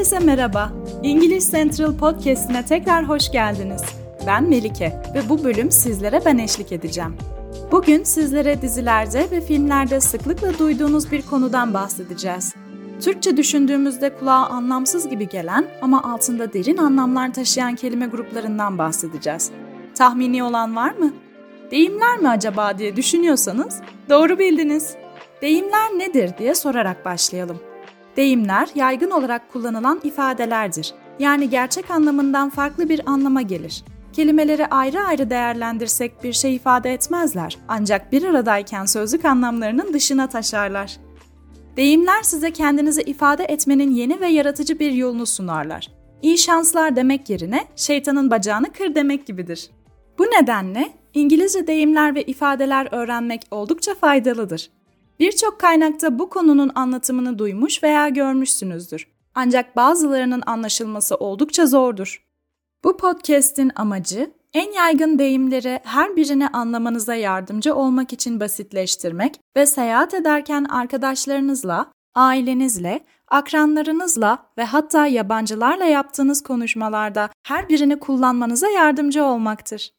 Herkese merhaba. İngiliz Central Podcast'ine tekrar hoş geldiniz. Ben Melike ve bu bölüm sizlere ben eşlik edeceğim. Bugün sizlere dizilerde ve filmlerde sıklıkla duyduğunuz bir konudan bahsedeceğiz. Türkçe düşündüğümüzde kulağa anlamsız gibi gelen ama altında derin anlamlar taşıyan kelime gruplarından bahsedeceğiz. Tahmini olan var mı? Deyimler mi acaba diye düşünüyorsanız doğru bildiniz. Deyimler nedir diye sorarak başlayalım. Deyimler yaygın olarak kullanılan ifadelerdir. Yani gerçek anlamından farklı bir anlama gelir. Kelimeleri ayrı ayrı değerlendirsek bir şey ifade etmezler. Ancak bir aradayken sözlük anlamlarının dışına taşarlar. Deyimler size kendinizi ifade etmenin yeni ve yaratıcı bir yolunu sunarlar. İyi şanslar demek yerine şeytanın bacağını kır demek gibidir. Bu nedenle İngilizce deyimler ve ifadeler öğrenmek oldukça faydalıdır. Birçok kaynakta bu konunun anlatımını duymuş veya görmüşsünüzdür. Ancak bazılarının anlaşılması oldukça zordur. Bu podcast'in amacı en yaygın deyimleri her birini anlamanıza yardımcı olmak için basitleştirmek ve seyahat ederken arkadaşlarınızla, ailenizle, akranlarınızla ve hatta yabancılarla yaptığınız konuşmalarda her birini kullanmanıza yardımcı olmaktır.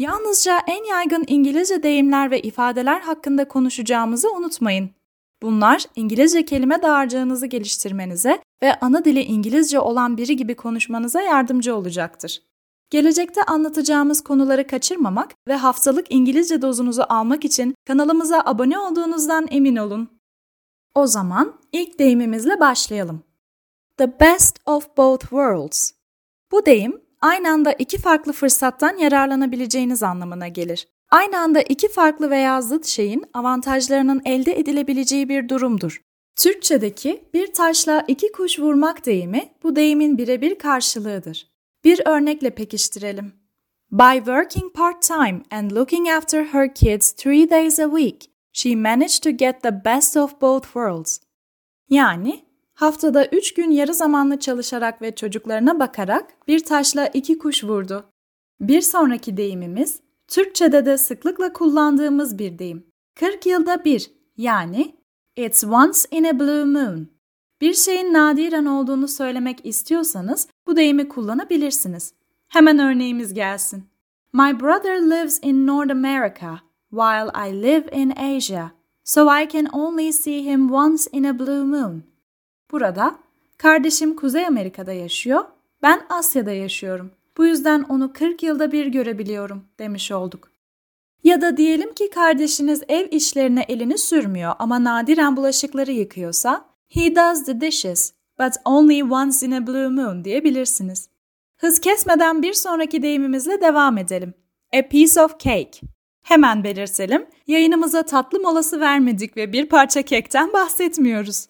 Yalnızca en yaygın İngilizce deyimler ve ifadeler hakkında konuşacağımızı unutmayın. Bunlar İngilizce kelime dağarcığınızı geliştirmenize ve ana dili İngilizce olan biri gibi konuşmanıza yardımcı olacaktır. Gelecekte anlatacağımız konuları kaçırmamak ve haftalık İngilizce dozunuzu almak için kanalımıza abone olduğunuzdan emin olun. O zaman ilk deyimimizle başlayalım. The best of both worlds. Bu deyim aynı anda iki farklı fırsattan yararlanabileceğiniz anlamına gelir. Aynı anda iki farklı veya zıt şeyin avantajlarının elde edilebileceği bir durumdur. Türkçedeki bir taşla iki kuş vurmak deyimi bu deyimin birebir karşılığıdır. Bir örnekle pekiştirelim. By working part-time and looking after her kids three days a week, she managed to get the best of both worlds. Yani haftada üç gün yarı zamanlı çalışarak ve çocuklarına bakarak bir taşla iki kuş vurdu. Bir sonraki deyimimiz Türkçede de sıklıkla kullandığımız bir deyim. 40 yılda bir yani It's once in a blue moon. Bir şeyin nadiren olduğunu söylemek istiyorsanız bu deyimi kullanabilirsiniz. Hemen örneğimiz gelsin. My brother lives in North America while I live in Asia. So I can only see him once in a blue moon. Burada kardeşim Kuzey Amerika'da yaşıyor, ben Asya'da yaşıyorum. Bu yüzden onu 40 yılda bir görebiliyorum demiş olduk. Ya da diyelim ki kardeşiniz ev işlerine elini sürmüyor ama nadiren bulaşıkları yıkıyorsa He does the dishes but only once in a blue moon diyebilirsiniz. Hız kesmeden bir sonraki deyimimizle devam edelim. A piece of cake. Hemen belirtelim, yayınımıza tatlı molası vermedik ve bir parça kekten bahsetmiyoruz.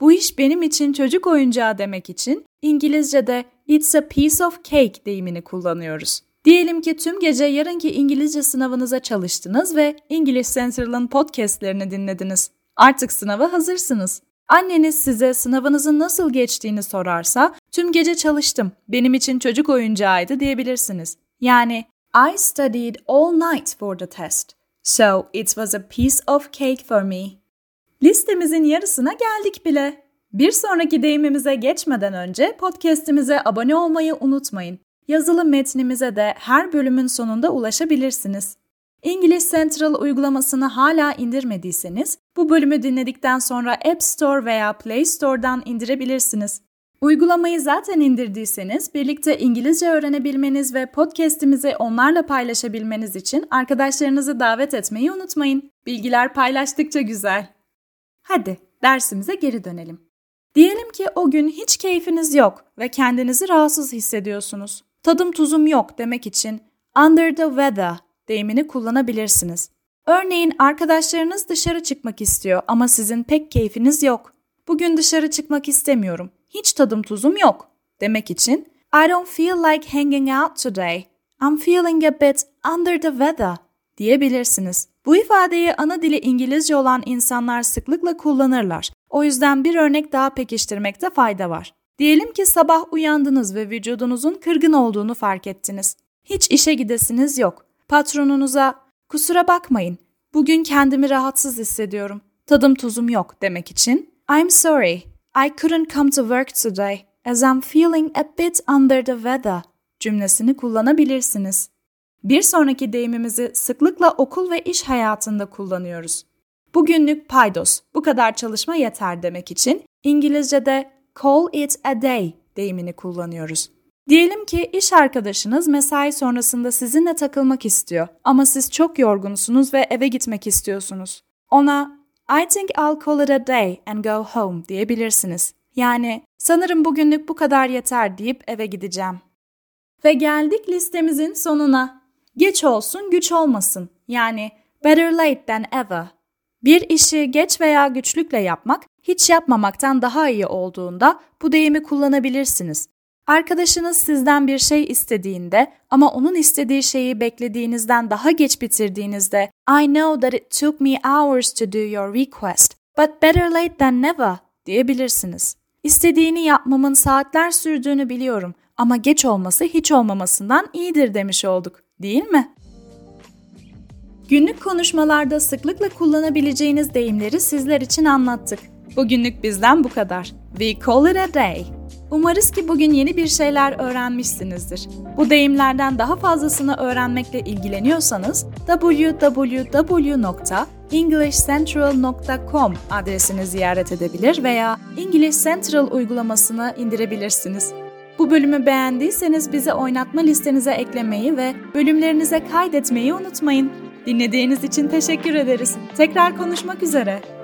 Bu iş benim için çocuk oyuncağı demek için İngilizce'de it's a piece of cake deyimini kullanıyoruz. Diyelim ki tüm gece yarınki İngilizce sınavınıza çalıştınız ve İngiliz Central'ın podcastlerini dinlediniz. Artık sınava hazırsınız. Anneniz size sınavınızın nasıl geçtiğini sorarsa, tüm gece çalıştım, benim için çocuk oyuncağıydı diyebilirsiniz. Yani, I studied all night for the test, so it was a piece of cake for me. Listemizin yarısına geldik bile. Bir sonraki deyimimize geçmeden önce podcast'imize abone olmayı unutmayın. Yazılı metnimize de her bölümün sonunda ulaşabilirsiniz. İngiliz Central uygulamasını hala indirmediyseniz bu bölümü dinledikten sonra App Store veya Play Store'dan indirebilirsiniz. Uygulamayı zaten indirdiyseniz birlikte İngilizce öğrenebilmeniz ve podcast'imizi onlarla paylaşabilmeniz için arkadaşlarınızı davet etmeyi unutmayın. Bilgiler paylaştıkça güzel. Hadi dersimize geri dönelim. Diyelim ki o gün hiç keyfiniz yok ve kendinizi rahatsız hissediyorsunuz. Tadım tuzum yok demek için under the weather deyimini kullanabilirsiniz. Örneğin arkadaşlarınız dışarı çıkmak istiyor ama sizin pek keyfiniz yok. Bugün dışarı çıkmak istemiyorum. Hiç tadım tuzum yok demek için I don't feel like hanging out today. I'm feeling a bit under the weather diyebilirsiniz. Bu ifadeyi ana dili İngilizce olan insanlar sıklıkla kullanırlar. O yüzden bir örnek daha pekiştirmekte fayda var. Diyelim ki sabah uyandınız ve vücudunuzun kırgın olduğunu fark ettiniz. Hiç işe gidesiniz yok. Patronunuza kusura bakmayın bugün kendimi rahatsız hissediyorum. Tadım tuzum yok demek için I'm sorry I couldn't come to work today as I'm feeling a bit under the weather cümlesini kullanabilirsiniz. Bir sonraki deyimimizi sıklıkla okul ve iş hayatında kullanıyoruz. Bugünlük paydos, bu kadar çalışma yeter demek için İngilizce'de call it a day deyimini kullanıyoruz. Diyelim ki iş arkadaşınız mesai sonrasında sizinle takılmak istiyor ama siz çok yorgunsunuz ve eve gitmek istiyorsunuz. Ona I think I'll call it a day and go home diyebilirsiniz. Yani sanırım bugünlük bu kadar yeter deyip eve gideceğim. Ve geldik listemizin sonuna. Geç olsun güç olmasın. Yani better late than ever. Bir işi geç veya güçlükle yapmak hiç yapmamaktan daha iyi olduğunda bu deyimi kullanabilirsiniz. Arkadaşınız sizden bir şey istediğinde ama onun istediği şeyi beklediğinizden daha geç bitirdiğinizde I know that it took me hours to do your request, but better late than never diyebilirsiniz. İstediğini yapmamın saatler sürdüğünü biliyorum ama geç olması hiç olmamasından iyidir demiş olduk, değil mi? Günlük konuşmalarda sıklıkla kullanabileceğiniz deyimleri sizler için anlattık. Bugünlük bizden bu kadar. We call it a day. Umarız ki bugün yeni bir şeyler öğrenmişsinizdir. Bu deyimlerden daha fazlasını öğrenmekle ilgileniyorsanız www.englishcentral.com adresini ziyaret edebilir veya English Central uygulamasını indirebilirsiniz. Bu bölümü beğendiyseniz bizi oynatma listenize eklemeyi ve bölümlerinize kaydetmeyi unutmayın. Dinlediğiniz için teşekkür ederiz. Tekrar konuşmak üzere.